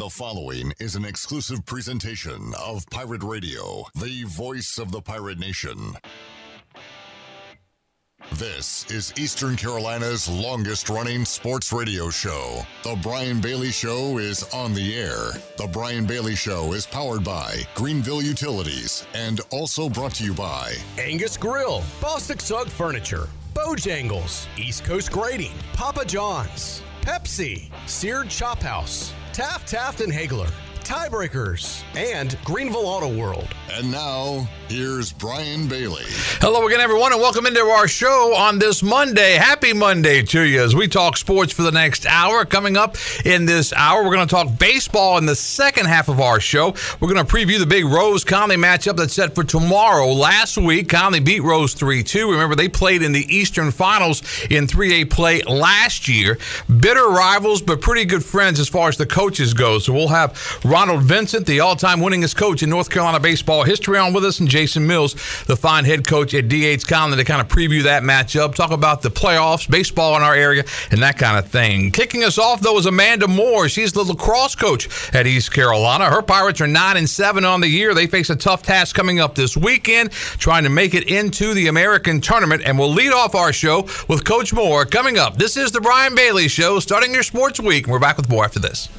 The following is an exclusive presentation of Pirate Radio, the voice of the pirate nation. This is Eastern Carolina's longest running sports radio show. The Brian Bailey Show is on the air. The Brian Bailey Show is powered by Greenville Utilities and also brought to you by Angus Grill, Bostic Sugg Furniture, Bojangles, East Coast Grading, Papa John's, Pepsi, Seared Chop House, Taft, Taft and Haigler, Tiebreakers, and Greenville Auto World. And now, here's Brian Bailey. Hello again, everyone, and welcome into our show on this Monday. Happy Monday to you as we talk sports for the next hour. Coming up in this hour, we're going to talk baseball in the second half of our show. We're going to preview the big Rose Conley matchup that's set for tomorrow. Last week, Conley beat Rose 3 2. Remember, they played in the Eastern Finals in 3A play last year. Bitter rivals, but pretty good friends as far as the coaches go. So we'll have Ronald Vincent, the all time winningest coach in North Carolina baseball history, on with us, and Jason Mills, the fine head coach at DH Conley, to kind of preview that matchup, talk about the playoffs, baseball in our area, and that kind of thing. Kicking us off, though, is Amanda Moore. She's the lacrosse coach at East Carolina. Her Pirates are 9 and 7 on the year. They face a tough task coming up this weekend, trying to make it into the American tournament. And we'll lead off our show with Coach Moore coming up. This is the Brian Bailey Show, starting your sports week. We're back with more after this.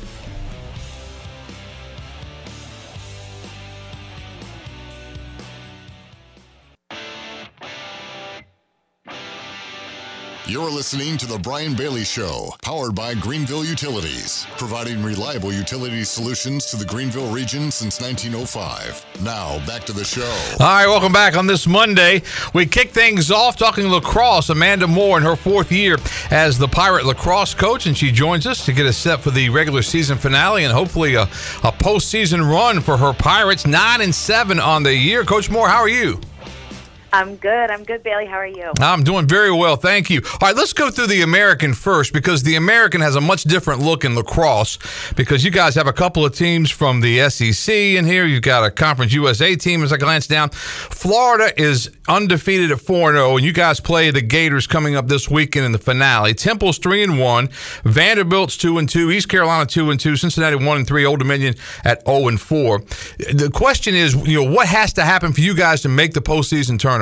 You're listening to The Brian Bailey Show, powered by Greenville Utilities, providing reliable utility solutions to the Greenville region since 1905. Now, back to the show. All right, welcome back on this Monday. We kick things off talking lacrosse. Amanda Moore in her fourth year as the Pirate lacrosse coach, and she joins us to get us set for the regular season finale and hopefully a, a postseason run for her Pirates. Nine and seven on the year. Coach Moore, how are you? I'm good. I'm good, Bailey. How are you? I'm doing very well, thank you. All right, let's go through the American first because the American has a much different look in lacrosse because you guys have a couple of teams from the SEC in here. You've got a Conference USA team as I glance down. Florida is undefeated at 4 0, and you guys play the Gators coming up this weekend in the finale. Temple's 3 and 1, Vanderbilt's 2 and 2, East Carolina 2 and 2, Cincinnati 1 and 3, Old Dominion at 0 and 4. The question is, you know, what has to happen for you guys to make the postseason tournament?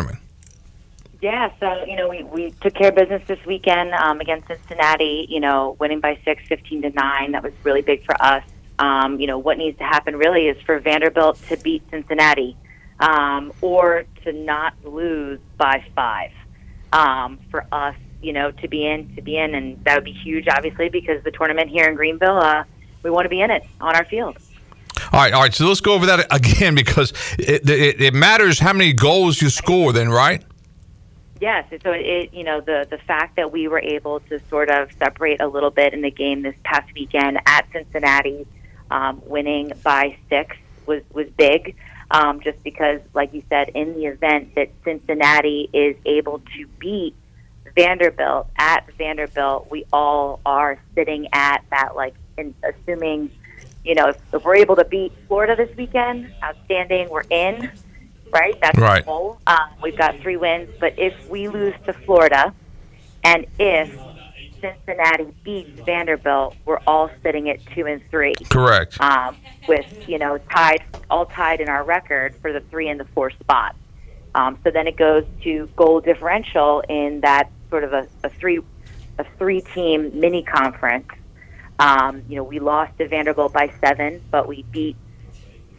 Yeah, so you know we, we took care of business this weekend um, against Cincinnati. You know, winning by six, 15 to nine. That was really big for us. Um, you know, what needs to happen really is for Vanderbilt to beat Cincinnati, um, or to not lose by five. Um, for us, you know, to be in, to be in, and that would be huge, obviously, because the tournament here in Greenville, uh, we want to be in it on our field. All right, all right. So let's go over that again because it, it, it matters how many goals you score, then, right? Yes, so it you know the the fact that we were able to sort of separate a little bit in the game this past weekend at Cincinnati, um, winning by six was was big. Um, just because, like you said, in the event that Cincinnati is able to beat Vanderbilt at Vanderbilt, we all are sitting at that like, in, assuming, you know, if, if we're able to beat Florida this weekend, outstanding, we're in right? That's right. the goal. Um, we've got three wins, but if we lose to Florida, and if Cincinnati beats Vanderbilt, we're all sitting at two and three. Correct. Um, with you know tied, all tied in our record for the three and the four spot. Um, so then it goes to goal differential in that sort of a, a three a three team mini conference. Um, you know, we lost to Vanderbilt by seven, but we beat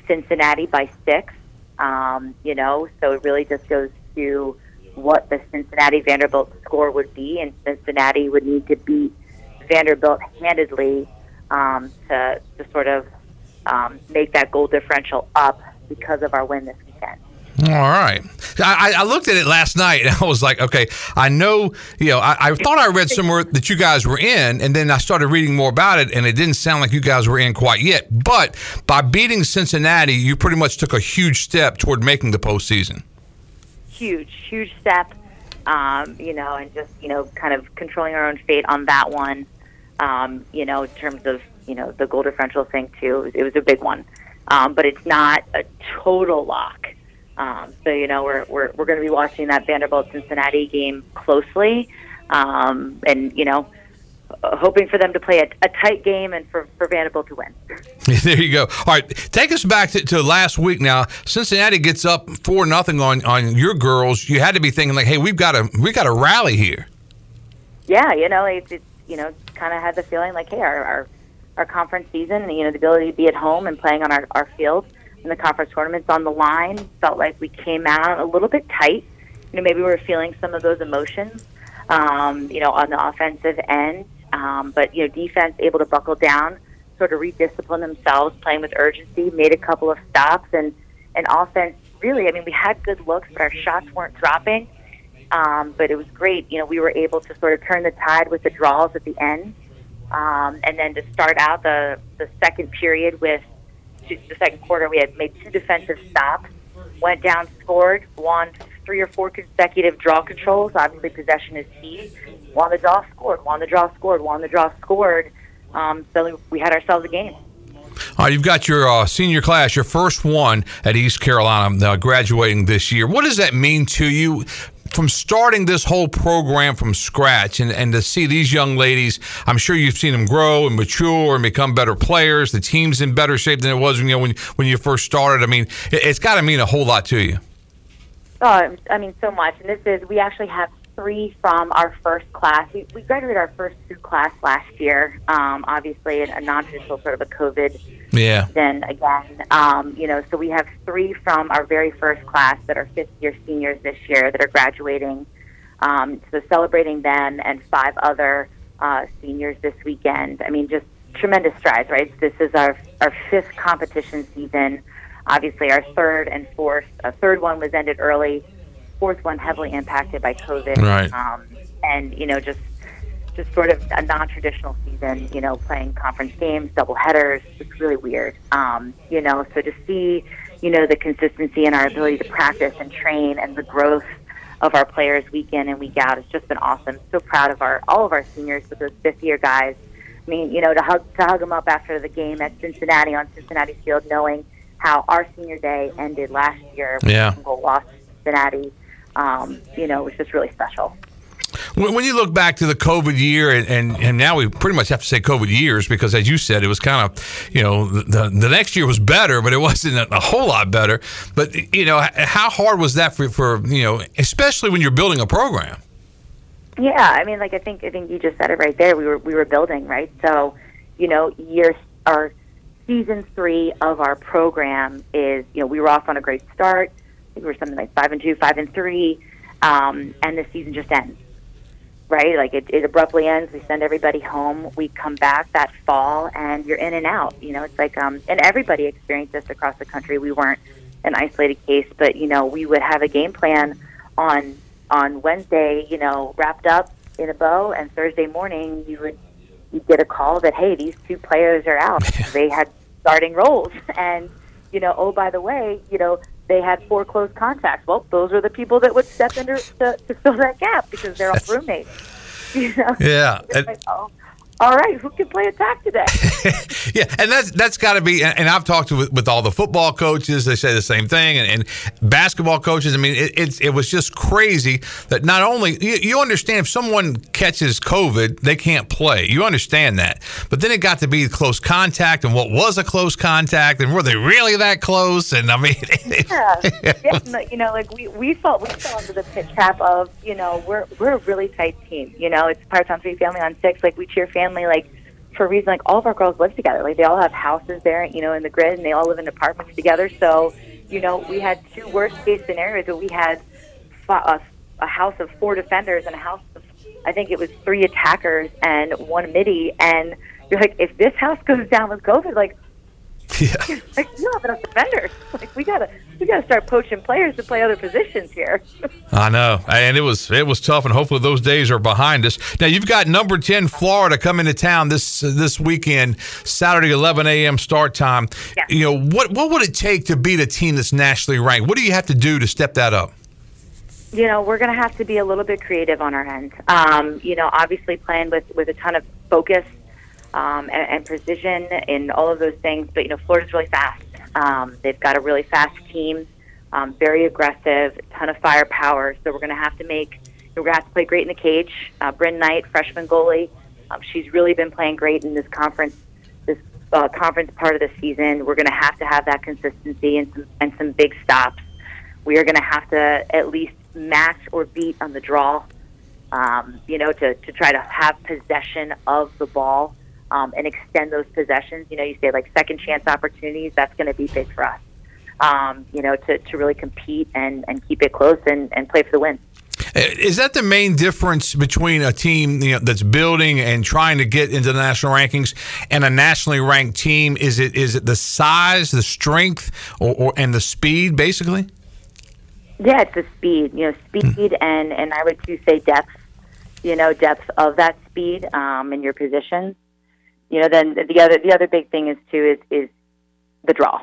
Cincinnati by six. Um, you know, so it really just goes to what the Cincinnati Vanderbilt score would be, and Cincinnati would need to beat Vanderbilt handedly um, to to sort of um, make that goal differential up because of our win this. All right. I, I, looked at it last night and I was like, okay, I know, you know, I, I, thought I read somewhere that you guys were in, and then I started reading more about it, and it didn't sound like you guys were in quite yet. But by beating Cincinnati, you pretty much took a huge step toward making the postseason. Huge, huge step. Um, you know, and just you know, kind of controlling our own fate on that one. Um, you know, in terms of you know the goal differential thing too, it was, it was a big one. Um, but it's not a total lock. Um, so you know we're we're we're going to be watching that Vanderbilt Cincinnati game closely, um, and you know uh, hoping for them to play a, a, tight game and for, for Vanderbilt to win. there you go. All right, take us back to, to last week. Now, Cincinnati gets up four nothing on on your girls. You had to be thinking like, hey, we've got to we got to rally here. Yeah, you know, it's, it's you know, kind of had the feeling like, hey, our, our our conference season, you know, the ability to be at home and playing on our our field and the conference tournaments on the line felt like we came out a little bit tight. You know, maybe we were feeling some of those emotions. Um, you know, on the offensive end, um, but you know, defense able to buckle down, sort of rediscipline themselves, playing with urgency, made a couple of stops, and and offense really. I mean, we had good looks, but our shots weren't dropping. Um, but it was great. You know, we were able to sort of turn the tide with the draws at the end, um, and then to start out the the second period with the second quarter, we had made two defensive stops, went down, scored, won three or four consecutive draw controls. Obviously, possession is key won the draw, scored, won the draw, scored, won the draw, scored. Um, so we had ourselves a game. All right, you've got your uh, senior class, your first one at East Carolina, uh, graduating this year. What does that mean to you? From starting this whole program from scratch and, and to see these young ladies, I'm sure you've seen them grow and mature and become better players. The team's in better shape than it was when you know, when, when you first started. I mean, it, it's got to mean a whole lot to you. Oh, I mean, so much. And this is, we actually have three from our first class. We, we graduated our first two class last year. Um, obviously, a, a non-traditional sort of a COVID. Yeah. Then again, um, you know, so we have three from our very first class that are fifth-year seniors this year that are graduating. Um, so celebrating them and five other uh, seniors this weekend. I mean, just tremendous strides, right? This is our our fifth competition season. Obviously, our third and fourth. A third one was ended early fourth one heavily impacted by COVID. Right. Um, and you know, just just sort of a non-traditional season. You know, playing conference games, double headers. It's really weird. Um, you know, so to see, you know, the consistency in our ability to practice and train, and the growth of our players week in and week out has just been awesome. So proud of our all of our seniors with those fifth year guys. I mean, you know, to hug to hug them up after the game at Cincinnati on Cincinnati Field, knowing how our senior day ended last year. Yeah. Goal lost Cincinnati um, you know, it was just really special. When you look back to the COVID year, and, and, and, now we pretty much have to say COVID years because, as you said, it was kind of, you know, the, the next year was better, but it wasn't a whole lot better. But, you know, how hard was that for, for you know, especially when you're building a program? Yeah, I mean, like I think I think you just said it right there. We were we were building right, so you know, year our season three of our program is you know we were off on a great start think we were something like five and two, five and three, um, and the season just ends. Right, like it, it abruptly ends. We send everybody home. We come back that fall, and you're in and out. You know, it's like, um, and everybody experienced this across the country. We weren't an isolated case, but you know, we would have a game plan on on Wednesday. You know, wrapped up in a bow, and Thursday morning you would you get a call that hey, these two players are out. they had starting roles, and you know, oh by the way, you know, they had four close contacts. Well, those are the people that would step in to, to fill that gap because they're all roommates. You know? Yeah. Like, oh, all right, who can play attack today? yeah, and that's that's got to be. And I've talked with, with all the football coaches; they say the same thing, and, and basketball coaches. I mean, it, it, it was just crazy that not only you, you, understand if someone catches COVID, they can't play. You understand that, but then it got to be close contact, and what was a close contact, and were they really that close? And I mean, yeah, yeah, you know, like we we felt we fell into the pit trap of you know we're we're a really tight team. You know, it's part time three, family on six. Like we cheer family family, like for a reason, like all of our girls live together. Like they all have houses there, you know, in the grid, and they all live in apartments together. So, you know, we had two worst case scenarios. But we had a, a house of four defenders and a house of, I think it was three attackers and one middie. And you're like, if this house goes down with COVID, like Yeah. like, you don't have enough defenders. Like we gotta we gotta start poaching players to play other positions here. I know, and it was it was tough, and hopefully those days are behind us. Now you've got number ten Florida coming to town this this weekend, Saturday, eleven a.m. start time. Yeah. You know what what would it take to beat a team that's nationally ranked? What do you have to do to step that up? You know, we're going to have to be a little bit creative on our end. Um, you know, obviously playing with with a ton of focus um, and, and precision in all of those things. But you know, Florida's really fast. Um, they've got a really fast team, um, very aggressive, ton of firepower. So we're going to have to make. We're going to have to play great in the cage. Uh, Bryn Knight, freshman goalie, Um, she's really been playing great in this conference, this uh, conference part of the season. We're going to have to have that consistency and some and some big stops. We are going to have to at least match or beat on the draw. Um, you know, to to try to have possession of the ball um, and extend those possessions. You know, you say like second chance opportunities. That's going to be big for us. Um, you know, to, to really compete and, and keep it close and, and play for the win. Uh, is that the main difference between a team you know, that's building and trying to get into the national rankings and a nationally ranked team? Is it is it the size, the strength, or, or and the speed, basically? Yeah, it's the speed. You know, speed mm. and and I would too say depth. You know, depth of that speed um, in your positions you know, then the other the other big thing is too is is the draw,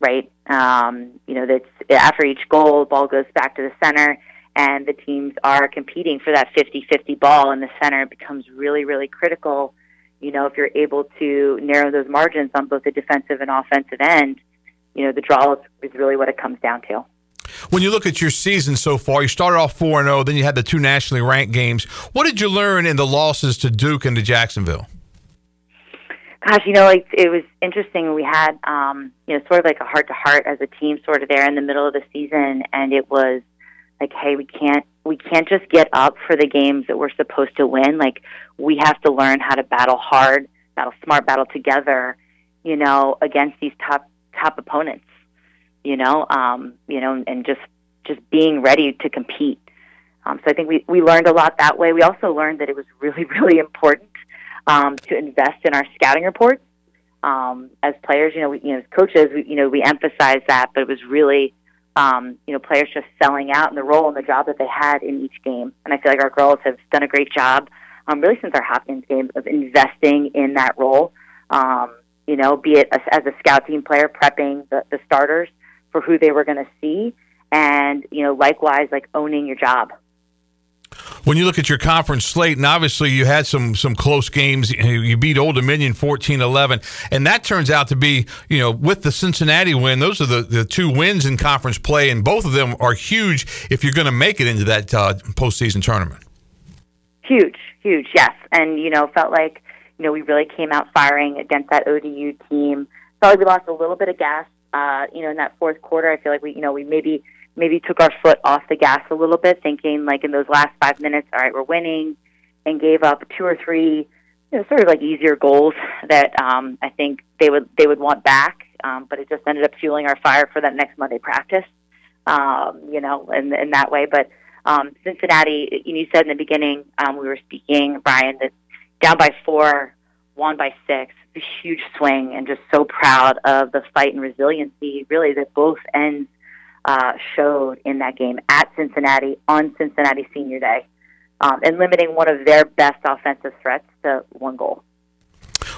right? Um, you know, that's after each goal, the ball goes back to the center, and the teams are competing for that 50-50 ball in the center. It becomes really, really critical. You know, if you're able to narrow those margins on both the defensive and offensive end, you know, the draw is, is really what it comes down to. When you look at your season so far, you started off 4 0, then you had the two nationally ranked games. What did you learn in the losses to Duke and to Jacksonville? Gosh, you know, like it was interesting. We had, um, you know, sort of like a heart to heart as a team, sort of there in the middle of the season, and it was like, hey, we can't, we can't just get up for the games that we're supposed to win. Like we have to learn how to battle hard, battle smart, battle together, you know, against these top top opponents. You know, um, you know, and just just being ready to compete. Um, so I think we, we learned a lot that way. We also learned that it was really, really important um, to invest in our scouting reports. Um, as players, you know, we, you know, as coaches, we, you know, we emphasize that, but it was really, um, you know, players just selling out in the role and the job that they had in each game. And I feel like our girls have done a great job, um, really since our Hopkins game, of investing in that role. Um, you know, be it as, as a scout team player, prepping the, the starters for who they were going to see, and you know, likewise, like owning your job when you look at your conference slate, and obviously you had some some close games, you beat Old Dominion 14-11, and that turns out to be, you know, with the Cincinnati win, those are the, the two wins in conference play, and both of them are huge if you're going to make it into that uh, postseason tournament. Huge, huge, yes, and you know, felt like you know we really came out firing against that ODU team. Felt like we lost a little bit of gas, uh, you know, in that fourth quarter. I feel like we, you know, we maybe maybe took our foot off the gas a little bit, thinking like in those last five minutes, all right, we're winning, and gave up two or three, you know, sort of like easier goals that um, I think they would they would want back. Um, but it just ended up fueling our fire for that next Monday practice, um, you know, in, in that way. But um, Cincinnati, you said in the beginning, um, we were speaking, Brian, that down by four, won by six, a huge swing, and just so proud of the fight and resiliency, really, that both ends uh, showed in that game at Cincinnati on Cincinnati Senior Day, um, and limiting one of their best offensive threats to one goal.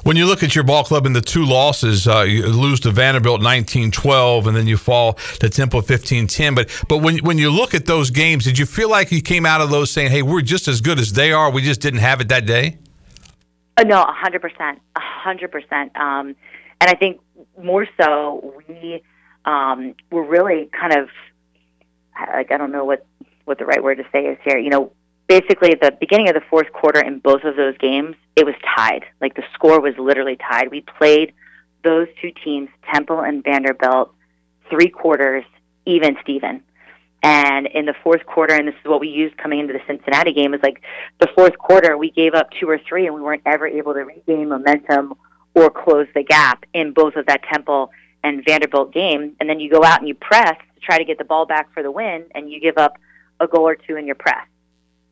When you look at your ball club and the two losses, uh, you lose to Vanderbilt 19-12, and then you fall to Temple 15-10. But but when when you look at those games, did you feel like you came out of those saying, "Hey, we're just as good as they are. We just didn't have it that day"? Uh, no, hundred percent, hundred percent. Um, and I think more so, we um, were really kind of like I don't know what what the right word to say is here. You know, basically at the beginning of the fourth quarter in both of those games, it was tied. Like the score was literally tied. We played those two teams, Temple and Vanderbilt, three quarters, even Steven. And in the fourth quarter, and this is what we used coming into the Cincinnati game, is like the fourth quarter, we gave up two or three, and we weren't ever able to regain momentum or close the gap in both of that Temple and Vanderbilt game, and then you go out and you press to try to get the ball back for the win, and you give up a goal or two in your press,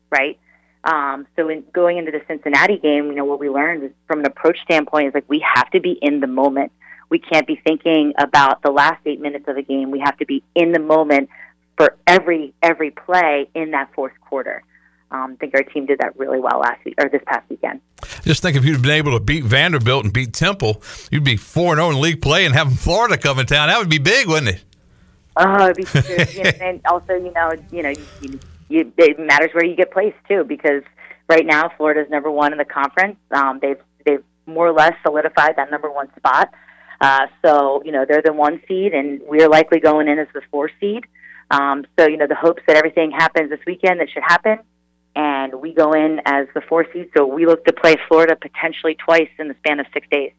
right? Um, so in going into the Cincinnati game, you know what we learned is from an approach standpoint is like we have to be in the moment. We can't be thinking about the last eight minutes of the game. We have to be in the moment for every every play in that fourth quarter. Um, I think our team did that really well last week or this past weekend. Just think if you'd been able to beat Vanderbilt and beat Temple, you'd be four and zero oh in league play and having Florida come in town. That would be big, wouldn't it? Oh, it'd be huge. you know, and also, you know, you know, you, you, it matters where you get placed too, because right now Florida's number one in the conference. Um, they've they've more or less solidified that number one spot. Uh, so you know they're the one seed, and we're likely going in as the four seed. Um, so you know the hopes that everything happens this weekend that should happen and we go in as the four seed. So we look to play Florida potentially twice in the span of six days.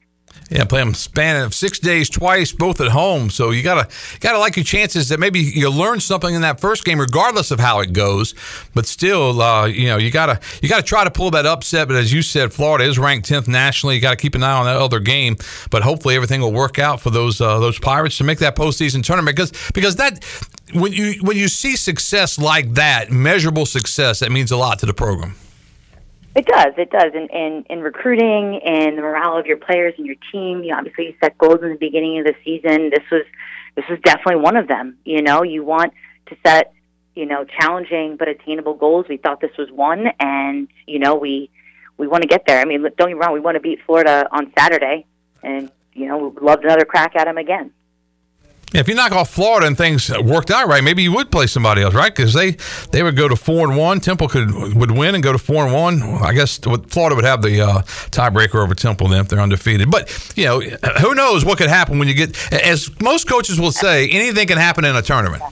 Yeah, play them span of six days twice, both at home. So you gotta gotta like your chances that maybe you learn something in that first game, regardless of how it goes. But still, uh, you know, you gotta you gotta try to pull that upset. But as you said, Florida is ranked tenth nationally. You got to keep an eye on that other game. But hopefully, everything will work out for those uh, those Pirates to make that postseason tournament because because that when you when you see success like that, measurable success, that means a lot to the program. It does. It does. In, in in recruiting and the morale of your players and your team. You obviously set goals in the beginning of the season. This was this was definitely one of them. You know, you want to set you know challenging but attainable goals. We thought this was one, and you know we we want to get there. I mean, don't get me wrong. We want to beat Florida on Saturday, and you know we'd love another crack at them again. If you knock off Florida and things worked out right, maybe you would play somebody else, right? Because they they would go to four and one. Temple could would win and go to four and one. I guess Florida would have the uh, tiebreaker over Temple then if they're undefeated. But you know, who knows what could happen when you get? As most coaches will say, anything can happen in a tournament.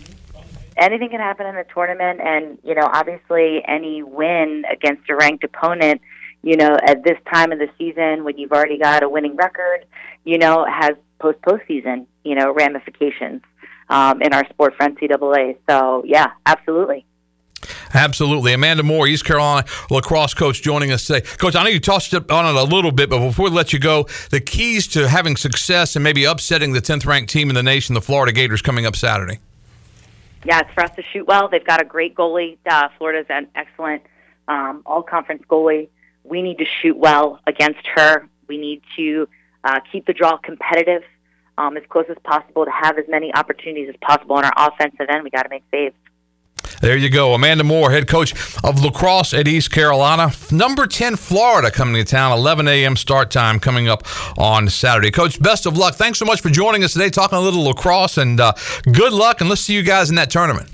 Anything can happen in a tournament, and you know, obviously, any win against a ranked opponent, you know, at this time of the season when you've already got a winning record, you know, has post postseason, you know, ramifications um, in our sport for NCAA. So yeah, absolutely. Absolutely. Amanda Moore, East Carolina lacrosse coach, joining us today. Coach, I know you touched on it a little bit, but before we let you go, the keys to having success and maybe upsetting the 10th ranked team in the nation, the Florida Gators, coming up Saturday. Yeah, it's for us to shoot well. They've got a great goalie. Uh, Florida's an excellent um, all conference goalie. We need to shoot well against her. We need to uh, keep the draw competitive um, as close as possible to have as many opportunities as possible on our offensive end. We got to make saves. There you go. Amanda Moore, head coach of lacrosse at East Carolina. Number 10, Florida, coming to town. 11 a.m. start time coming up on Saturday. Coach, best of luck. Thanks so much for joining us today, talking a little lacrosse, and uh, good luck, and let's see you guys in that tournament.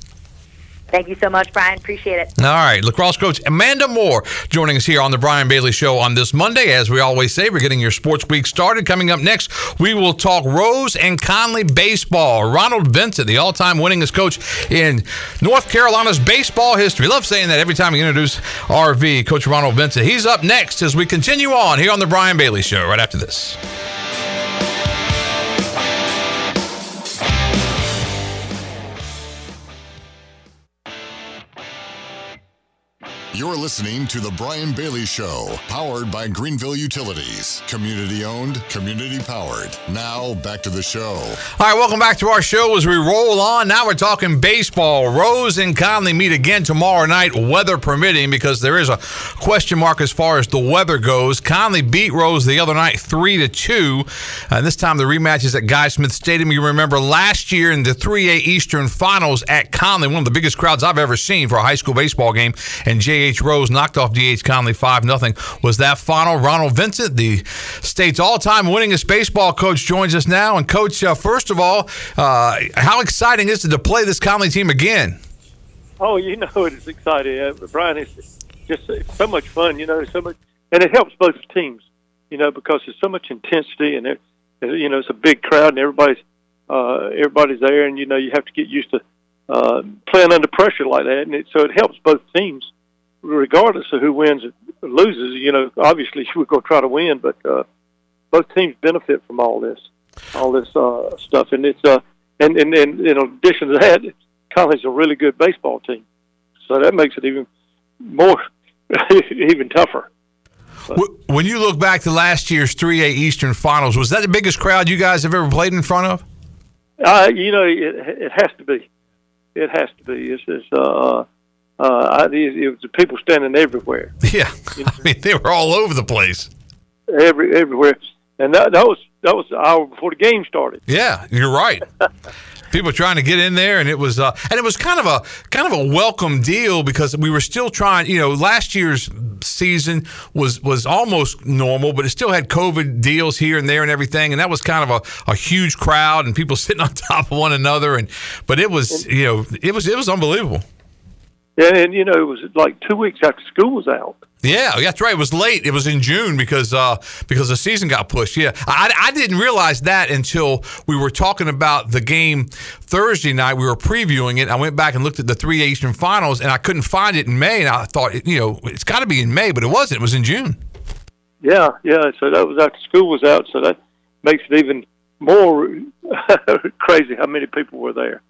Thank you so much, Brian. Appreciate it. All right. Lacrosse coach Amanda Moore joining us here on the Brian Bailey Show on this Monday. As we always say, we're getting your sports week started. Coming up next, we will talk Rose and Conley baseball. Ronald Vincent, the all time winningest coach in North Carolina's baseball history. Love saying that every time we introduce RV, Coach Ronald Vincent. He's up next as we continue on here on the Brian Bailey Show right after this. You're listening to The Brian Bailey Show, powered by Greenville Utilities. Community owned, community powered. Now, back to the show. All right, welcome back to our show as we roll on. Now we're talking baseball. Rose and Conley meet again tomorrow night, weather permitting, because there is a question mark as far as the weather goes. Conley beat Rose the other night 3 to 2. And this time the rematch is at Guy Smith Stadium. You remember last year in the 3A Eastern Finals at Conley, one of the biggest crowds I've ever seen for a high school baseball game, and J. DH Rose knocked off DH Conley 5 0. Was that final? Ronald Vincent, the state's all time winningest baseball coach, joins us now. And, Coach, uh, first of all, uh, how exciting is it to play this Conley team again? Oh, you know it's exciting, uh, Brian. It's just it's so much fun, you know, so much, and it helps both teams, you know, because there's so much intensity and it, you know, it's a big crowd and everybody's uh, everybody's there, and you know, you have to get used to uh, playing under pressure like that, and it, so it helps both teams regardless of who wins or loses, you know, obviously we're going to try to win, but uh, both teams benefit from all this, all this uh, stuff, and it's uh, and, and and in addition to that, Conley's a really good baseball team, so that makes it even more, even tougher. When you look back to last year's 3A Eastern Finals, was that the biggest crowd you guys have ever played in front of? Uh, you know, it, it has to be. It has to be. It's, it's uh, uh, it, it was the people standing everywhere. Yeah, you know? I mean they were all over the place. Every everywhere, and that, that was that was the hour before the game started. Yeah, you're right. people trying to get in there, and it was uh, and it was kind of a kind of a welcome deal because we were still trying. You know, last year's season was was almost normal, but it still had COVID deals here and there and everything, and that was kind of a, a huge crowd and people sitting on top of one another, and but it was you know it was it was unbelievable. Yeah, and you know, it was like two weeks after school was out. Yeah, that's right. It was late. It was in June because uh, because the season got pushed. Yeah, I, I didn't realize that until we were talking about the game Thursday night. We were previewing it. I went back and looked at the three Eastern Finals, and I couldn't find it in May. And I thought, you know, it's got to be in May, but it wasn't. It was in June. Yeah, yeah. So that was after school was out. So that makes it even more crazy how many people were there.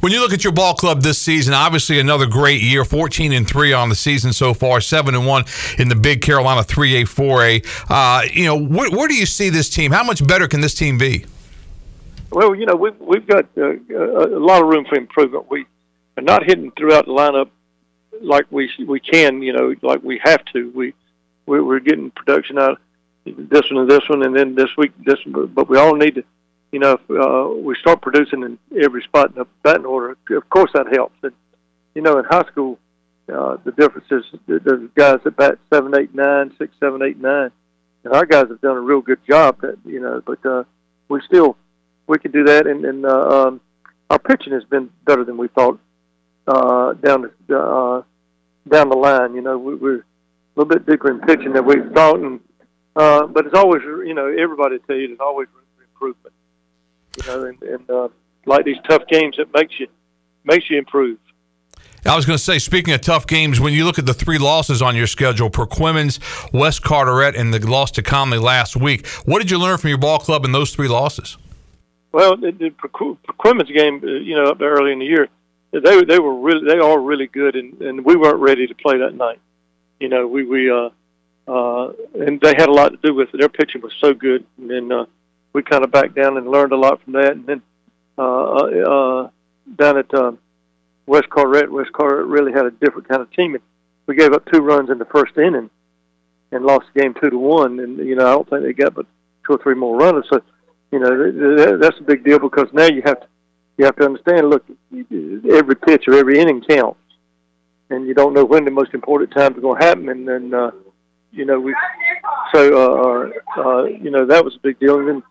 When you look at your ball club this season, obviously another great year, 14 and 3 on the season so far, 7 and 1 in the Big Carolina 3A 4A. Uh, you know, where, where, do you see this team? How much better can this team be? Well, you know, we've, we've got uh, a lot of room for improvement. We are not hitting throughout the lineup like we we can, you know, like we have to. We we're getting production out this one and this one, and then this week this but we all need to you know, if uh, we start producing in every spot in the batting order, of course that helps. And you know, in high school, uh, the difference is there's guys that bat seven, eight, nine, six, seven, eight, nine, and our guys have done a real good job. That you know, but uh, we still we can do that, and, and uh, um, our pitching has been better than we thought uh, down the uh, down the line. You know, we, we're a little bit bigger in pitching than we thought, and uh, but it's always you know everybody tell you there's always room for improvement you know, and, and uh, like these tough games, it makes you makes you improve. I was going to say, speaking of tough games, when you look at the three losses on your schedule, Perquimans, West Carteret, and the loss to Conley last week, what did you learn from your ball club in those three losses? Well, the, the Perquimans game, uh, you know, up there early in the year, they they were really they are really good, and and we weren't ready to play that night. You know, we we uh uh and they had a lot to do with it. Their pitching was so good, and then uh, we kind of backed down and learned a lot from that. And then uh, uh, uh down at uh, West Carteret, West Carteret really had a different kind of team. And we gave up two runs in the first inning and lost the game two to one. And you know, I don't think they got but two or three more runners. So you know, that's a big deal because now you have to you have to understand. Look, every pitch or every inning counts, and you don't know when the most important times are going to happen. And then uh, you know we so uh, uh, uh, you know that was a big deal. And then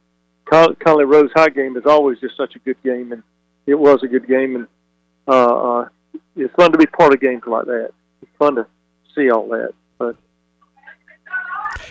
Conley Rose High game is always just such a good game, and it was a good game, and uh, uh, it's fun to be part of games like that. It's fun to see all that. But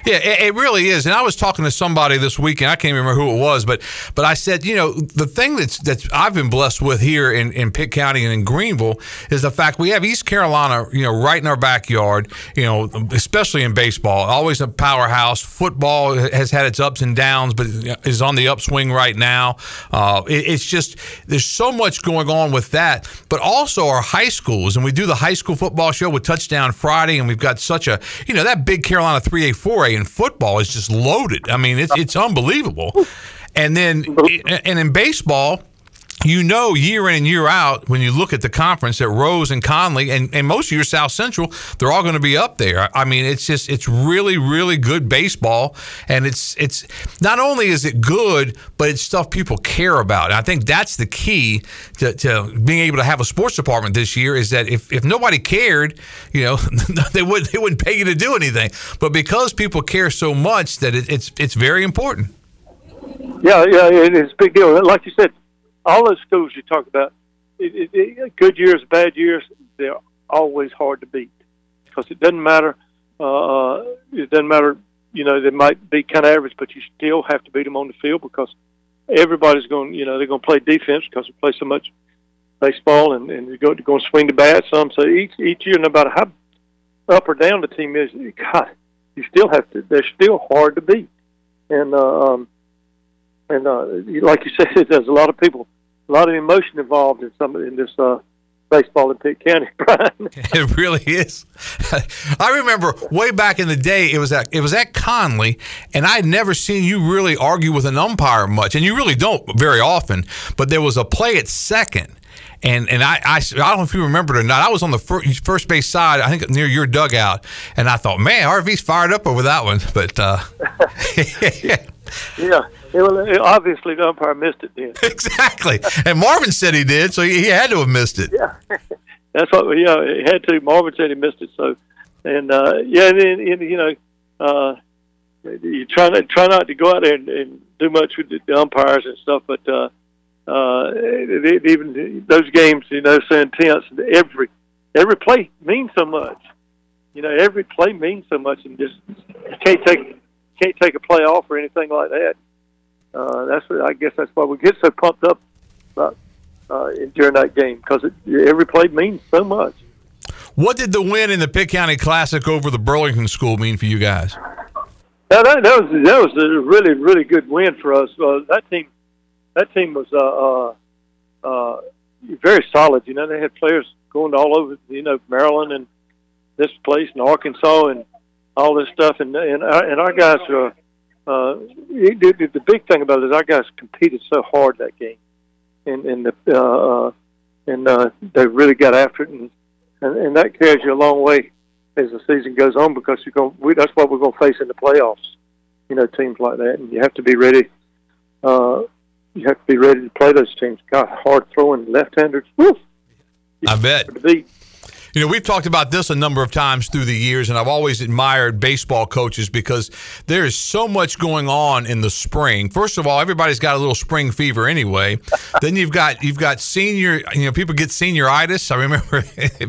yeah, it, it, really is. And I was talking to somebody this weekend. I can't remember who it was, but but I said, you know, the thing that's that's I've been blessed with here in, in Pitt County and in Greenville is the fact we have East Carolina, you know, right in our backyard. You know, especially in baseball, always a powerhouse. Football has had its ups and downs, but is on the upswing right now. Uh, it, it's just there's so much going on with that, but also our high schools, and we do the high school football show with Touchdown Friday, and we've got such a you know that big Carolina three A four A in football is just loaded. I mean, it's it's unbelievable. And then and in baseball, you know year in and year out when you look at the conference that Rose and Conley and, and most of your South Central, they're all going to be up there. I mean, it's just it's really, really good baseball. And it's it's not only is it good, but it's stuff people care about. And I think that's the key to, to being able to have a sports department this year is that if, if nobody cared, you know, they wouldn't they wouldn't pay you to do anything. But because people care so much that it, it's it's very important. Yeah, yeah, it is a big deal. Like you said, all those schools you talk about, it, it, good years, bad years, they're always hard to beat because it doesn't matter. Uh, it doesn't matter. You know, they might be kind of average, but you still have to beat them on the field because everybody's going. You know, they're going to play defense because we play so much baseball and and you go to go and swing the bat some. So each each year, no matter how up or down the team is, God, you still have to. They're still hard to beat, and uh, um, and uh, like you said, there's a lot of people a lot of emotion involved in some in this uh, baseball in Pitt County, Brian. it really is. I remember way back in the day, it was at it was at Conley, and I had never seen you really argue with an umpire much, and you really don't very often. But there was a play at second. And and I, I, I don't know if you remember it or not. I was on the first, first base side, I think near your dugout, and I thought, man, RV's fired up over that one. But uh, yeah, it, obviously the umpire missed it then. exactly, and Marvin said he did, so he, he had to have missed it. Yeah, that's what. Yeah, he had to. Marvin said he missed it. So, and uh, yeah, and, and you know, uh, you try not try not to go out there and, and do much with the, the umpires and stuff, but uh, uh, it, even those games, you know, so intense. Every every play means so much. You know, every play means so much, and just you can't take can't take a play off or anything like that. Uh, that's what, I guess that's why we get so pumped up about, uh, during that game because every play means so much. What did the win in the Pitt County Classic over the Burlington School mean for you guys? Yeah, that, that was that was a really really good win for us. Uh, that team, that team was uh, uh, uh, very solid. You know, they had players going all over. You know, Maryland and this place and Arkansas and all this stuff. And and our, and our guys are. Uh, the, the big thing about it is our guys competed so hard that game, and and the uh, uh, and uh, they really got after it, and, and and that carries you a long way as the season goes on because you're going. We, that's what we're going to face in the playoffs. You know, teams like that, and you have to be ready. Uh, you have to be ready to play those teams. God, hard throwing left-handers. I bet. To beat. You know, we've talked about this a number of times through the years, and I've always admired baseball coaches because there is so much going on in the spring. First of all, everybody's got a little spring fever anyway. then you've got you've got senior, you know, people get senioritis. I remember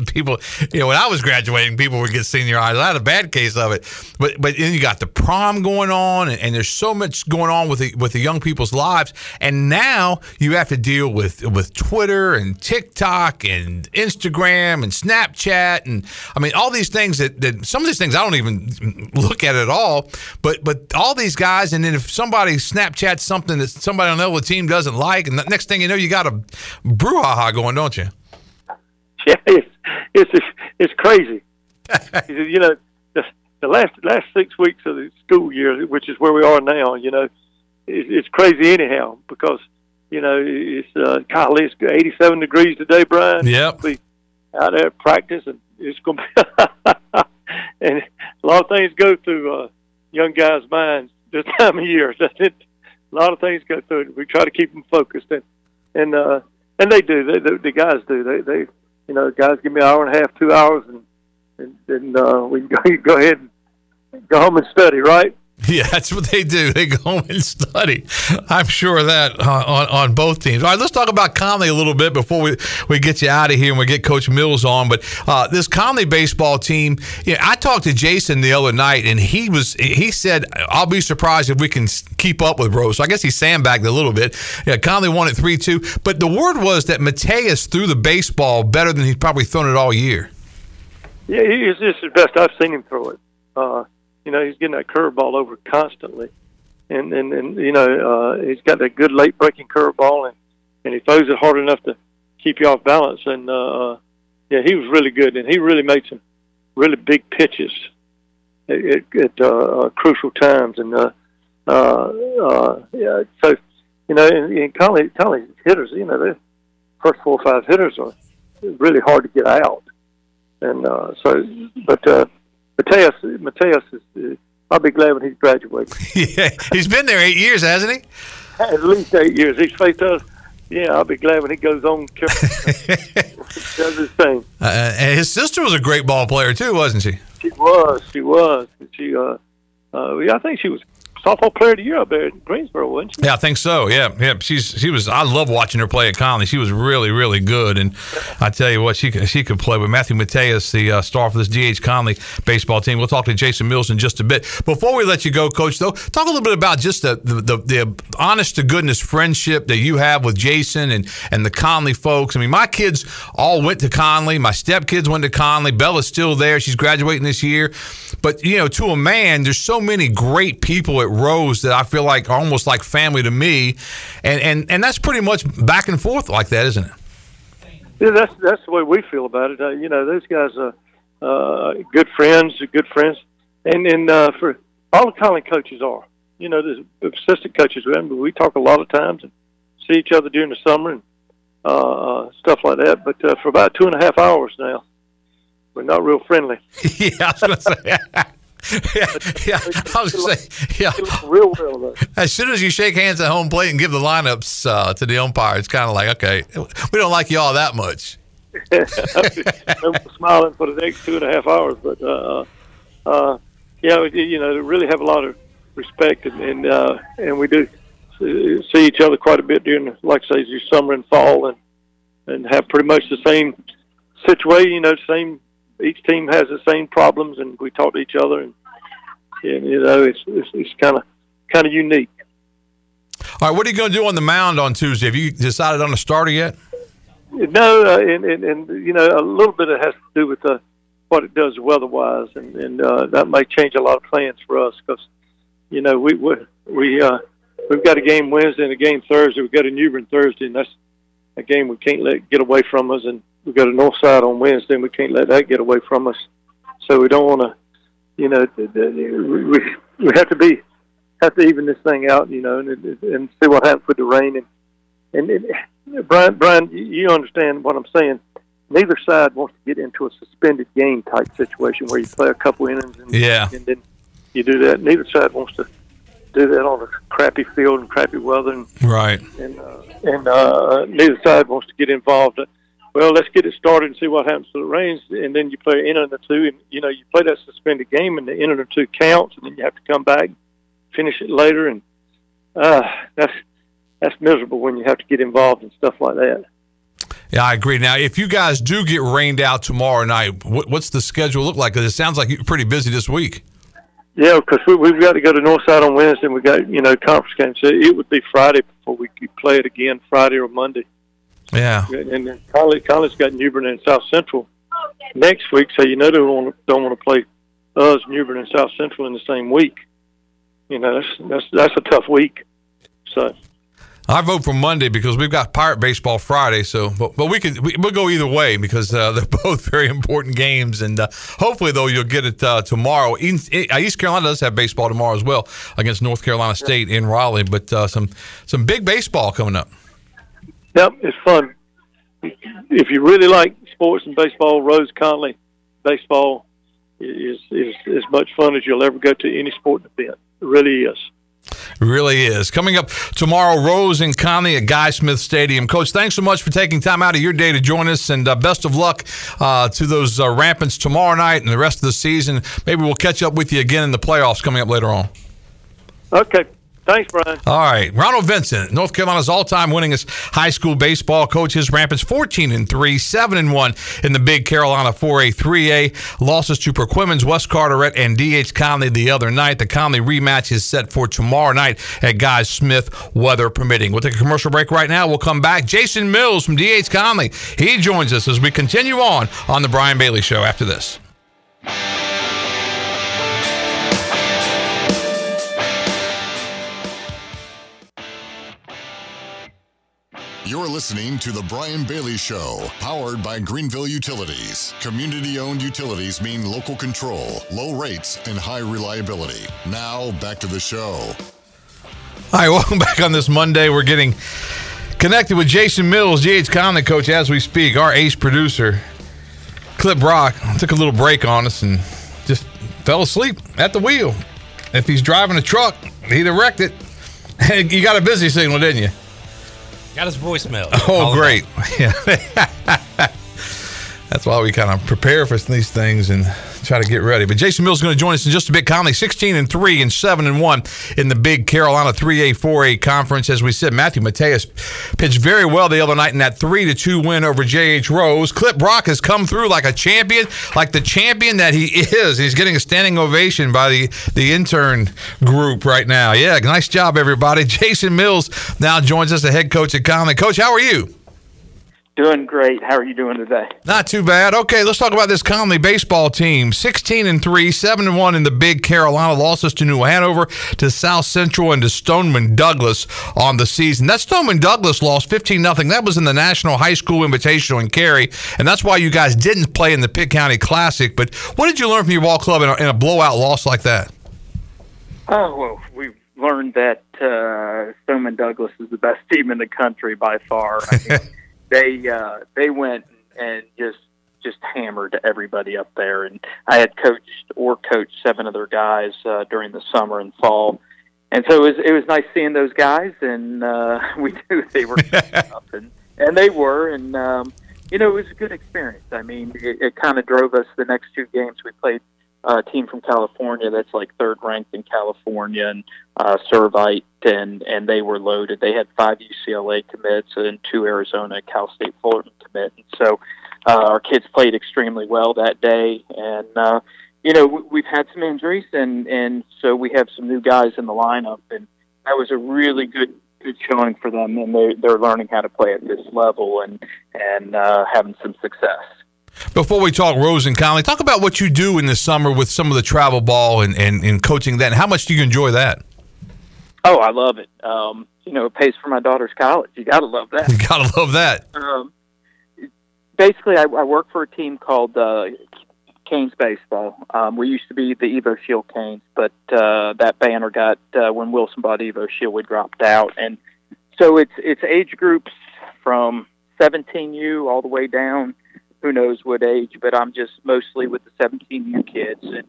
people, you know, when I was graduating, people would get senioritis. I had a bad case of it, but but then you got the prom going on, and, and there's so much going on with the with the young people's lives, and now you have to deal with with Twitter and TikTok and Instagram and Snapchat Snapchat and I mean all these things that, that some of these things I don't even look at at all. But but all these guys, and then if somebody Snapchats something that somebody on the other team doesn't like, and the next thing you know, you got a brouhaha going, don't you? Yeah, it's it's it's crazy. you know, the, the last last six weeks of the school year, which is where we are now, you know, it, it's crazy anyhow because you know it's uh, golly, it's 87 degrees today, Brian. Yep. We, out there and it's going to be and a lot of things go through uh, young guys' minds this time of year. a lot of things go through it. We try to keep them focused, and and uh, and they do. They, the, the guys do. They they you know guys give me an hour and a half, two hours, and and, and uh, we can go, go ahead and go home and study, right? Yeah, that's what they do. They go and study. I'm sure that uh, on, on both teams. All right, let's talk about Conley a little bit before we, we get you out of here and we get Coach Mills on. But uh, this Conley baseball team, know, I talked to Jason the other night, and he was he said, "I'll be surprised if we can keep up with Rose." So I guess he sandbagged a little bit. Yeah, Conley won at three two, but the word was that Mateus threw the baseball better than he's probably thrown it all year. Yeah, he's just the best I've seen him throw it. Uh, you know, he's getting that curveball over constantly, and and and you know, uh, he's got that good late breaking curveball, and and he throws it hard enough to keep you off balance. And uh, yeah, he was really good, and he really made some really big pitches at, at, uh, uh, crucial times. And uh, uh, uh, yeah, so you know, and, and Conley, Conley's hitters, you know, the first four or five hitters are really hard to get out. And uh, so, but uh, Mateus, Mateus is. Uh, I'll be glad when he's graduated. yeah, he's been there eight years, hasn't he? At least eight years. He's faced us. Yeah, I'll be glad when he goes on. does his thing. Uh, and his sister was a great ball player too, wasn't she? She was. She was. She. Uh, uh, I think she was softball player of the year up there in Greensboro, wasn't she? Yeah, I think so. Yeah, yeah. She's she was. I love watching her play at Conley. She was really, really good. And I tell you what, she she could play with Matthew Mateus, the uh, star for this DH Conley baseball team. We'll talk to Jason Mills in just a bit. Before we let you go, Coach, though, talk a little bit about just the the, the, the honest to goodness friendship that you have with Jason and and the Conley folks. I mean, my kids all went to Conley. My stepkids went to Conley. Bella's still there. She's graduating this year. But you know, to a man, there's so many great people at Rose that I feel like are almost like family to me, and and and that's pretty much back and forth like that, isn't it? Yeah, that's that's the way we feel about it. Uh, you know, those guys are uh, good friends, good friends, and and uh, for all the college coaches are. You know, the assistant coaches, remember, we talk a lot of times and see each other during the summer and uh, uh stuff like that. But uh, for about two and a half hours now, we're not real friendly. yeah, I was going to say. yeah, yeah, I was say, yeah. Real. As soon as you shake hands at home plate and give the lineups uh, to the umpire, it's kind of like, okay, we don't like you all that much. I'm smiling for the next two and a half hours, but uh, uh, yeah, you know, really have a lot of respect, and and, uh, and we do see each other quite a bit during, like I say, summer and fall, and and have pretty much the same situation. You know, same. Each team has the same problems, and we talk to each other, and, and you know, it's it's, it's kind of kind of unique. All right, what are you going to do on the mound on Tuesday? Have you decided on a starter yet? No, uh, and, and and you know, a little bit it has to do with uh, what it does weather-wise, and and uh, that may change a lot of plans for us because, you know, we we we uh, we've got a game Wednesday and a game Thursday. We've got a New Bern Thursday, and that's a game we can't let get away from us. And we've got a Northside on Wednesday, and we can't let that get away from us. So we don't want to, you know, we we have to be have to even this thing out, you know, and and see what happens with the rain. And and, and Brian, Brian, you understand what I'm saying? Neither side wants to get into a suspended game type situation where you play a couple innings and, yeah. and then you do that. Neither side wants to do that on a crappy field and crappy weather. And, right. And uh, and uh, neither side wants to get involved. Well, let's get it started and see what happens to the rains, and then you play an inning or two, and you know you play that suspended game, and the inning or two counts, and then you have to come back finish it later, and uh, that's that's miserable when you have to get involved in stuff like that. Yeah, I agree. Now, if you guys do get rained out tomorrow night, what, what's the schedule look like? Because it sounds like you're pretty busy this week. Yeah, because we, we've got to go to Northside on Wednesday. and We got you know conference games, so it would be Friday before we could play it again, Friday or Monday. Yeah, and then Conley, Conley's got New Bern and South Central next week, so you know they don't want to, don't want to play us, New Bern and South Central in the same week you know, that's that's that's a tough week. So. I vote for Monday because we've got Pirate baseball Friday. So, but, but we can we, will go either way because uh, they're both very important games, and uh, hopefully though you'll get it uh, tomorrow. East, East Carolina does have baseball tomorrow as well against North Carolina State in Raleigh, but uh, some some big baseball coming up. Yep, it's fun. If you really like sports and baseball, Rose Conley baseball is is as much fun as you'll ever go to any sport event. It really is. really is. Coming up tomorrow, Rose and Conley at Guy Smith Stadium. Coach, thanks so much for taking time out of your day to join us, and uh, best of luck uh, to those uh, Rampants tomorrow night and the rest of the season. Maybe we'll catch up with you again in the playoffs coming up later on. Okay. Thanks, Brian. All right, Ronald Vincent, North Carolina's all-time winningest high school baseball coach. His Rampants 14 and three, seven and one in the Big Carolina 4A, 3A. Losses to Perquimans, West Carteret, and DH Conley the other night. The Conley rematch is set for tomorrow night at Guy Smith, weather permitting. We'll take a commercial break right now. We'll come back. Jason Mills from DH Conley. He joins us as we continue on on the Brian Bailey Show after this. You're listening to The Brian Bailey Show, powered by Greenville Utilities. Community owned utilities mean local control, low rates, and high reliability. Now, back to the show. Hi, welcome back on this Monday. We're getting connected with Jason Mills, DH Conley coach, as we speak, our ace producer. Clip Brock took a little break on us and just fell asleep at the wheel. If he's driving a truck, he'd have wrecked it. you got a busy signal, didn't you? Got his voicemail. Oh, great. Yeah. That's why we kind of prepare for these things and try to get ready. But Jason Mills is going to join us in just a bit. Conley 16 and 3 and 7 and 1 in the big Carolina 3A 4A conference. As we said, Matthew Mateus pitched very well the other night in that 3 to 2 win over JH Rose. Clip Brock has come through like a champion, like the champion that he is. He's getting a standing ovation by the, the intern group right now. Yeah, nice job, everybody. Jason Mills now joins us, the head coach at Conley. Coach, how are you? Doing great. How are you doing today? Not too bad. Okay, let's talk about this Conley baseball team. 16 and 3, 7 and 1 in the big Carolina losses to New Hanover, to South Central, and to Stoneman Douglas on the season. That Stoneman Douglas lost 15 0. That was in the National High School Invitational in Cary, and that's why you guys didn't play in the Pitt County Classic. But what did you learn from your ball club in a, in a blowout loss like that? Oh, well, we learned that uh, Stoneman Douglas is the best team in the country by far. I mean, they uh, they went and just just hammered everybody up there. And I had coached or coached seven of their guys uh, during the summer and fall, and so it was it was nice seeing those guys. And uh, we knew they were up, and and they were, and um, you know it was a good experience. I mean, it, it kind of drove us the next two games. We played a team from California that's like third ranked in California and uh, Servite, and and they were loaded. They had five UCLA commits and two Arizona, Cal State Fullerton commit, and so uh, our kids played extremely well that day, and uh, you know we, we've had some injuries, and and so we have some new guys in the lineup, and that was a really good good showing for them, and they they're learning how to play at this level and and uh, having some success. Before we talk Rose and Conley, talk about what you do in the summer with some of the travel ball and, and, and coaching that. And how much do you enjoy that? Oh, I love it. Um, you know, it pays for my daughter's college. You got to love that. You got to love that. Um, basically, I, I work for a team called uh, Canes Baseball. Um, we used to be the Evo Shield Canes, but uh, that banner got uh, when Wilson bought Evo Shield, we dropped out, and so it's it's age groups from 17U all the way down. Who knows what age? But I'm just mostly with the 17U kids, and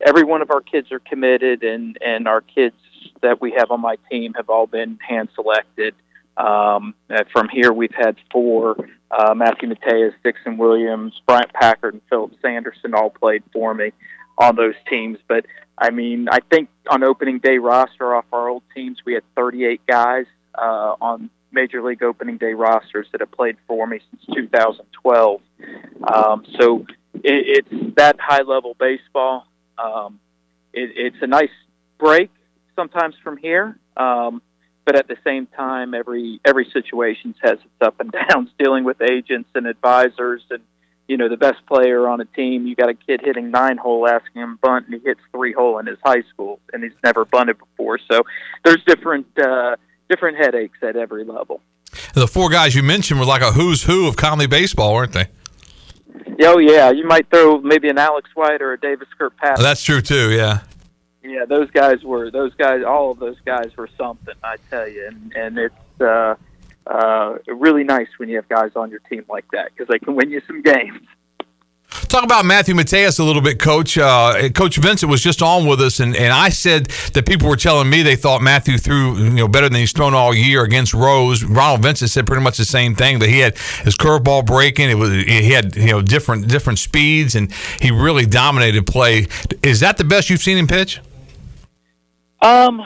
every one of our kids are committed, and and our kids that we have on my team have all been hand selected. Um, from here, we've had four uh, Matthew Mateus, Dixon Williams, Bryant Packard, and Philip Sanderson all played for me on those teams. But I mean, I think on opening day roster off our old teams, we had 38 guys uh, on Major League opening day rosters that have played for me since 2012. Um, so it, it's that high level baseball. Um, it, it's a nice break sometimes from here. Um, but at the same time, every every situation has its up and downs. Dealing with agents and advisors, and you know the best player on a team. You got a kid hitting nine hole, asking him bunt, and he hits three hole in his high school, and he's never bunted before. So there's different uh, different headaches at every level. The four guys you mentioned were like a who's who of Conley baseball, weren't they? Oh yeah, you might throw maybe an Alex White or a Davis Kirkpatrick. Oh, that's true too. Yeah. Yeah, those guys were those guys. All of those guys were something, I tell you, and and it's uh, uh, really nice when you have guys on your team like that because they can win you some games. Talk about Matthew Mateus a little bit, Coach. Uh, Coach Vincent was just on with us, and, and I said that people were telling me they thought Matthew threw you know better than he's thrown all year against Rose. Ronald Vincent said pretty much the same thing that he had his curveball breaking. It was he had you know different different speeds, and he really dominated play. Is that the best you've seen him pitch? Um,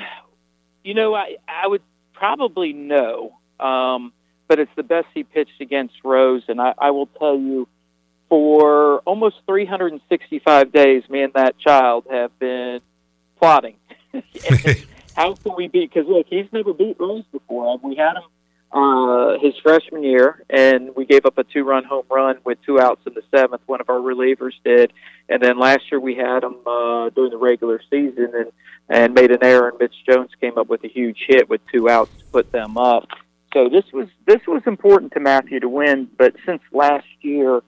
you know, I I would probably no, um, but it's the best he pitched against Rose, and I, I will tell you, for almost 365 days, me and that child have been plotting. how can we beat? Because look, he's never beat Rose before. We had him uh, his freshman year, and we gave up a two-run home run with two outs in the seventh. One of our relievers did, and then last year we had him uh, during the regular season and and made an error. And Mitch Jones came up with a huge hit with two outs to put them up. So this was this was important to Matthew to win. But since last year,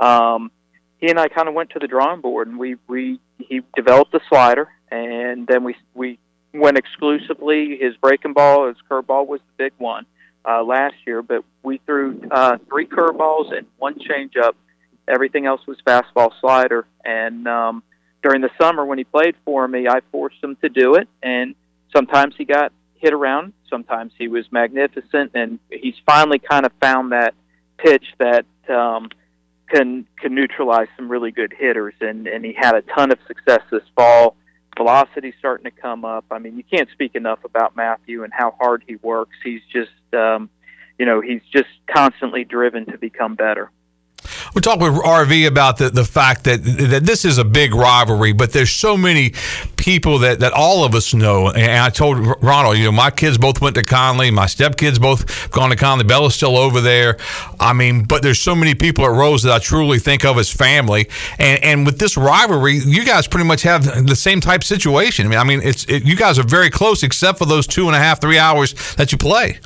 um, he and I kind of went to the drawing board, and we we he developed a slider, and then we we went exclusively his breaking ball, his curveball was the big one uh, last year, but we threw uh, three curveballs and one changeup. Everything else was fastball slider. And um, during the summer when he played for me, I forced him to do it. And sometimes he got hit around, sometimes he was magnificent, and he's finally kind of found that pitch that um, can can neutralize some really good hitters. And and he had a ton of success this fall Velocity starting to come up. I mean, you can't speak enough about Matthew and how hard he works. He's just, um, you know, he's just constantly driven to become better. We talked with RV about the, the fact that that this is a big rivalry, but there's so many people that, that all of us know. And I told Ronald, you know, my kids both went to Conley, my stepkids both gone to Conley. Bella's still over there. I mean, but there's so many people at Rose that I truly think of as family. And and with this rivalry, you guys pretty much have the same type situation. I mean, I mean, it's it, you guys are very close, except for those two and a half, three hours that you play.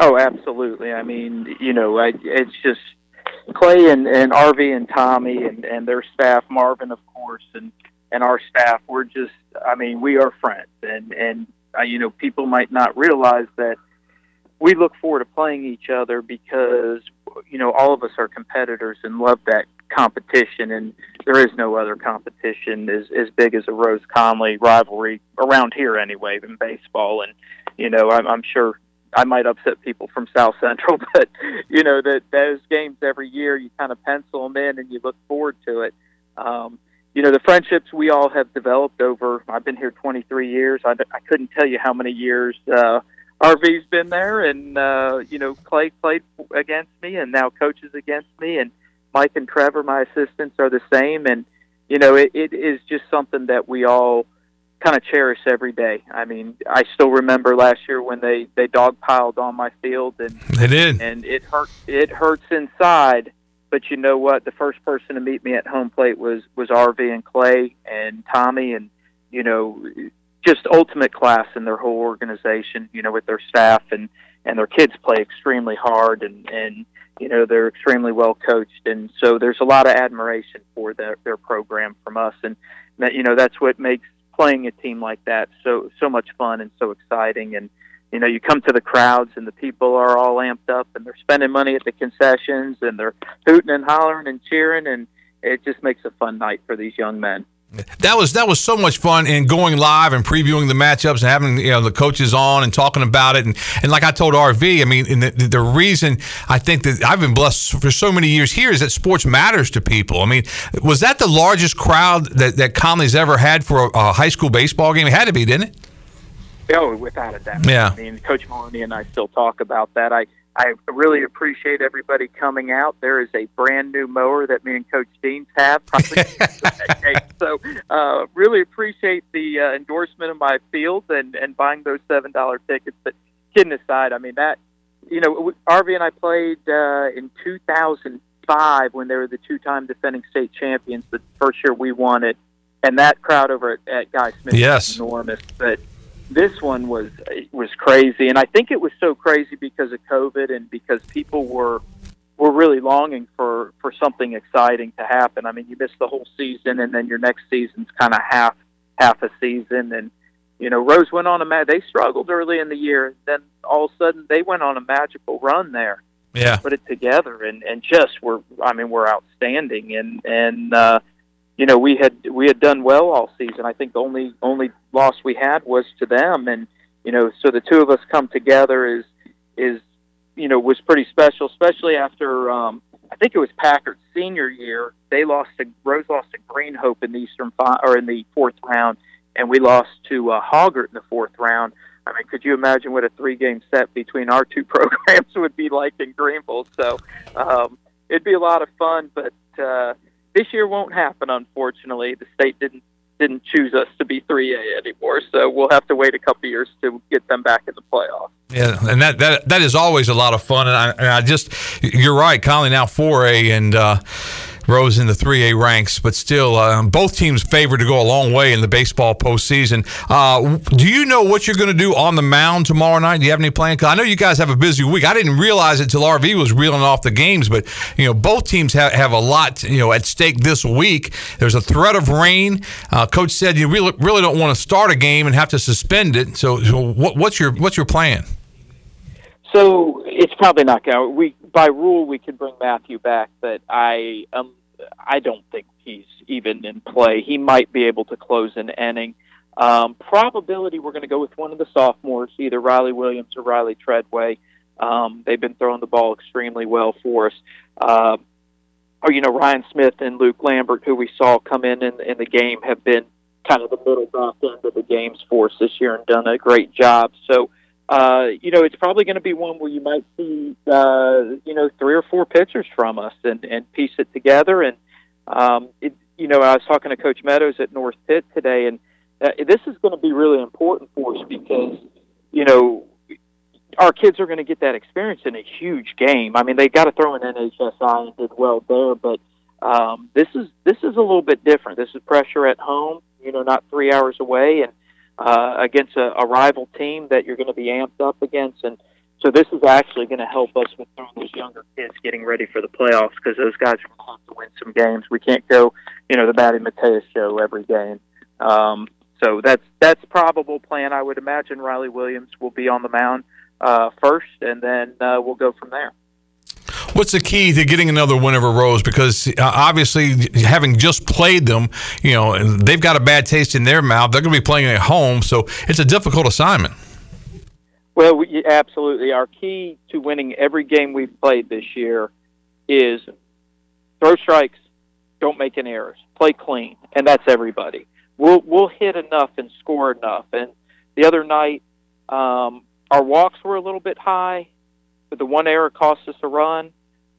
Oh, absolutely. I mean, you know, I, it's just Clay and, and RV and Tommy and, and their staff, Marvin, of course, and, and our staff, we're just, I mean, we are friends. And, and uh, you know, people might not realize that we look forward to playing each other because, you know, all of us are competitors and love that competition. And there is no other competition as, as big as a Rose Conley rivalry around here anyway in baseball. And, you know, I'm, I'm sure I might upset people from South Central, but you know that those games every year you kind of pencil them in and you look forward to it. Um, you know the friendships we all have developed over. I've been here 23 years. I, I couldn't tell you how many years uh, RV's been there, and uh, you know Clay played against me, and now coaches against me, and Mike and Trevor, my assistants, are the same, and you know it, it is just something that we all kind of cherish every day. I mean, I still remember last year when they they dogpiled on my field, and they did, and it hurt. It hurts inside, but you know what? The first person to meet me at home plate was was RV and Clay and Tommy, and you know, just ultimate class in their whole organization. You know, with their staff and and their kids play extremely hard, and and you know they're extremely well coached, and so there's a lot of admiration for their their program from us, and that you know that's what makes playing a team like that so so much fun and so exciting. And you know you come to the crowds and the people are all amped up and they're spending money at the concessions and they're hooting and hollering and cheering. And it just makes a fun night for these young men that was that was so much fun and going live and previewing the matchups and having you know the coaches on and talking about it and, and like I told RV, I mean the, the reason I think that I've been blessed for so many years here is that sports matters to people. I mean, was that the largest crowd that that Conley's ever had for a, a high school baseball game? It had to be, didn't it? Oh, without a doubt. Yeah. I mean, Coach Maloney and I still talk about that. I I really appreciate everybody coming out. There is a brand new mower that me and Coach Deans have. so, uh, really appreciate the uh, endorsement of my field and, and buying those seven dollar tickets. But kidding aside, I mean that you know RV and I played uh, in 2005 when they were the two time defending state champions. The first year we won it, and that crowd over at, at Guy Smith yes. was enormous. But this one was was crazy, and I think it was so crazy because of COVID and because people were were really longing for for something exciting to happen. I mean, you miss the whole season, and then your next season's kind of half half a season, and you know, Rose went on a ma- they struggled early in the year, then all of a sudden they went on a magical run there. Yeah, put it together, and and just were I mean, we're outstanding, and and uh, you know we had we had done well all season. I think the only only loss we had was to them, and you know so the two of us come together is is you know was pretty special, especially after um, I think it was Packard's senior year. They lost to Rose lost to Green Hope in the Eastern fi- or in the fourth round, and we lost to uh, Hoggard in the fourth round. I mean, could you imagine what a three-game set between our two programs would be like in Greenville? So um, it'd be a lot of fun, but uh, this year won't happen, unfortunately. The state didn't didn't choose us to be 3A anymore, so we'll have to wait a couple years to get them back in the playoffs. Yeah, and that that that is always a lot of fun. And I, and I just, you're right, Conley now 4A, and uh, rose in the 3A ranks, but still, uh, both teams favored to go a long way in the baseball postseason. Uh, do you know what you're going to do on the mound tomorrow night? Do you have any plan? I know you guys have a busy week. I didn't realize it until RV was reeling off the games, but you know both teams have, have a lot you know at stake this week. There's a threat of rain. Uh, Coach said you really really don't want to start a game and have to suspend it. So, so what, what's your what's your plan? So it's probably not going. We by rule we could bring Matthew back, but I um I don't think he's even in play. He might be able to close an inning. Um, probability we're going to go with one of the sophomores, either Riley Williams or Riley Treadway. Um, they've been throwing the ball extremely well for us. Uh, or you know Ryan Smith and Luke Lambert, who we saw come in, in in the game, have been kind of the middle back end of the games for us this year and done a great job. So uh, you know, it's probably going to be one where you might see, uh, you know, three or four pitchers from us and, and piece it together. And, um, it, you know, I was talking to Coach Meadows at North Pitt today, and uh, this is going to be really important for us because, you know, our kids are going to get that experience in a huge game. I mean, they got to throw an NHSI and did well there, but um, this is this is a little bit different. This is pressure at home, you know, not three hours away, and uh, against a, a rival team that you're going to be amped up against. And so this is actually going to help us with those younger kids getting ready for the playoffs because those guys are going to have to win some games. We can't go, you know, the Matty Mateus show every game. Um, so that's that's probable plan. I would imagine Riley Williams will be on the mound uh, first, and then uh, we'll go from there. What's the key to getting another win over Rose? Because uh, obviously, having just played them, you know, they've got a bad taste in their mouth. They're going to be playing at home, so it's a difficult assignment. Well, we, absolutely. Our key to winning every game we've played this year is throw strikes, don't make any errors, play clean, and that's everybody. We'll we'll hit enough and score enough. And the other night, um, our walks were a little bit high, but the one error cost us a run.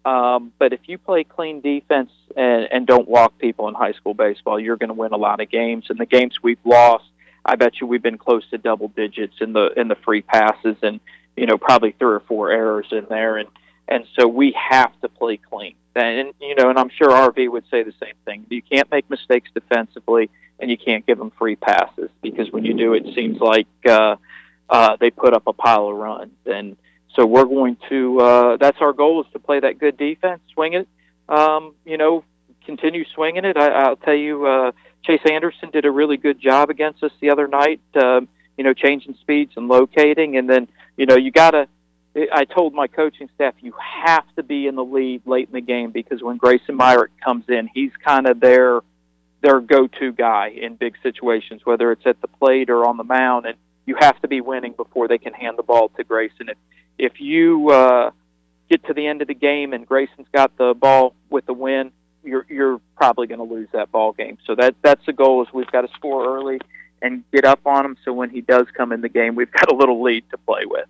Um, but if you play clean defense and, and don't walk people in high school baseball, you're going to win a lot of games. And the games we've lost, I bet you we've been close to double digits in the in the free passes, and you know probably three or four errors in there. And and so we have to play clean. And you know, and I'm sure RV would say the same thing. You can't make mistakes defensively, and you can't give them free passes because when you do, it seems like uh, uh, they put up a pile of runs. And so we're going to. Uh, that's our goal is to play that good defense, swing it. Um, you know, continue swinging it. I, I'll tell you, uh, Chase Anderson did a really good job against us the other night. Uh, you know, changing speeds and locating, and then you know you got to. I told my coaching staff, you have to be in the lead late in the game because when Grayson Myrick comes in, he's kind of their their go-to guy in big situations, whether it's at the plate or on the mound, and you have to be winning before they can hand the ball to Grayson. If if you uh, get to the end of the game and Grayson's got the ball with the win, you're you're probably going to lose that ball game. So that that's the goal is we've got to score early and get up on him. So when he does come in the game, we've got a little lead to play with.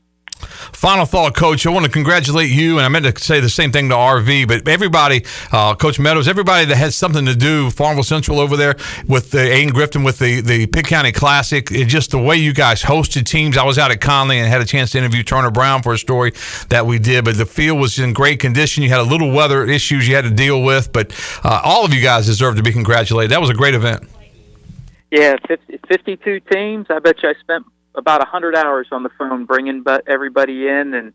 Final thought, Coach. I want to congratulate you, and I meant to say the same thing to RV, but everybody, uh, Coach Meadows, everybody that has something to do, Farmville Central over there with the Ayden Grifton with the, the Pitt County Classic, it, just the way you guys hosted teams. I was out at Conley and had a chance to interview Turner Brown for a story that we did, but the field was in great condition. You had a little weather issues you had to deal with, but uh, all of you guys deserve to be congratulated. That was a great event. Yeah, 50, 52 teams. I bet you I spent about a hundred hours on the phone bringing everybody in and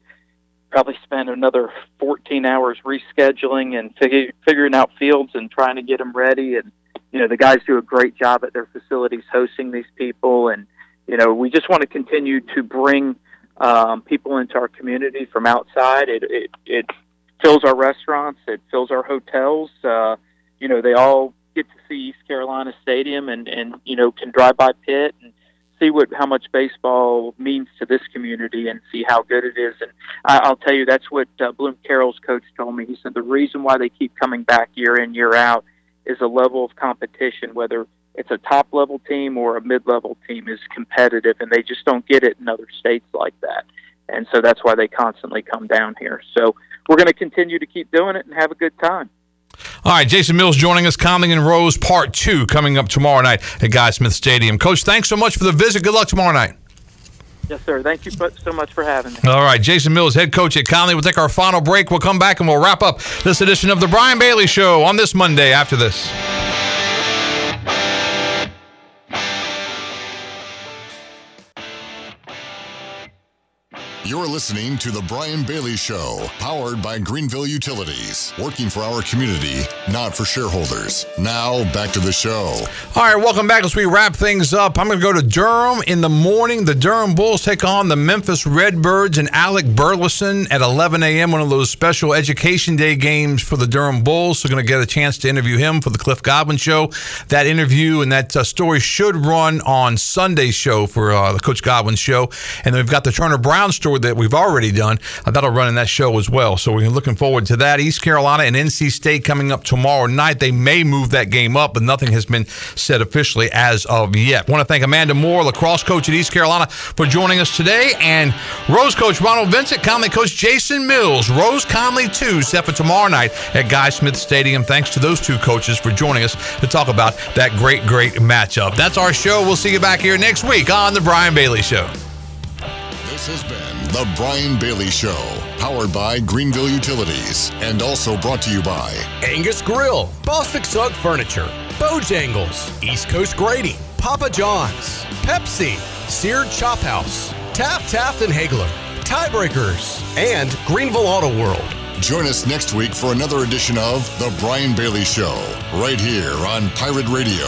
probably spent another 14 hours rescheduling and fig- figuring out fields and trying to get them ready. And you know the guys do a great job at their facilities hosting these people. And you know we just want to continue to bring um, people into our community from outside. It, it it fills our restaurants. It fills our hotels. Uh, you know they all get to see East Carolina Stadium and and you know can drive by Pitt and see what how much baseball means to this community and see how good it is. And I, I'll tell you, that's what uh, Bloom Carroll's coach told me. He said the reason why they keep coming back year in year out is a level of competition, whether it's a top level team or a mid level team, is competitive, and they just don't get it in other states like that. And so that's why they constantly come down here. So we're going to continue to keep doing it and have a good time. All right, Jason Mills joining us. Conley and Rose Part 2 coming up tomorrow night at Guy Smith Stadium. Coach, thanks so much for the visit. Good luck tomorrow night. Yes, sir. Thank you so much for having me. All right, Jason Mills, head coach at Conley. We'll take our final break. We'll come back and we'll wrap up this edition of the Brian Bailey Show on this Monday after this. You're listening to The Brian Bailey Show, powered by Greenville Utilities, working for our community, not for shareholders. Now, back to the show. All right, welcome back as we wrap things up. I'm going to go to Durham in the morning. The Durham Bulls take on the Memphis Redbirds and Alec Burleson at 11 a.m., one of those special Education Day games for the Durham Bulls. So, going to get a chance to interview him for the Cliff Godwin Show. That interview and that uh, story should run on Sunday's show for uh, the Coach Godwin Show. And then we've got the Turner Brown story that we've already done. Uh, that'll run in that show as well. So we're looking forward to that. East Carolina and NC State coming up tomorrow night. They may move that game up, but nothing has been said officially as of yet. I want to thank Amanda Moore, lacrosse coach at East Carolina, for joining us today, and Rose coach Ronald Vincent, Conley coach Jason Mills. Rose Conley too, set for tomorrow night at Guy Smith Stadium. Thanks to those two coaches for joining us to talk about that great, great matchup. That's our show. We'll see you back here next week on The Brian Bailey Show. This has been The Brian Bailey Show, powered by Greenville Utilities, and also brought to you by Angus Grill, Bostic Sugg Furniture, Bojangles, East Coast Grading, Papa John's, Pepsi, Seared Chop House, Taft Taft and Haigler, Tiebreakers, and Greenville Auto World. Join us next week for another edition of The Brian Bailey Show, right here on Pirate Radio.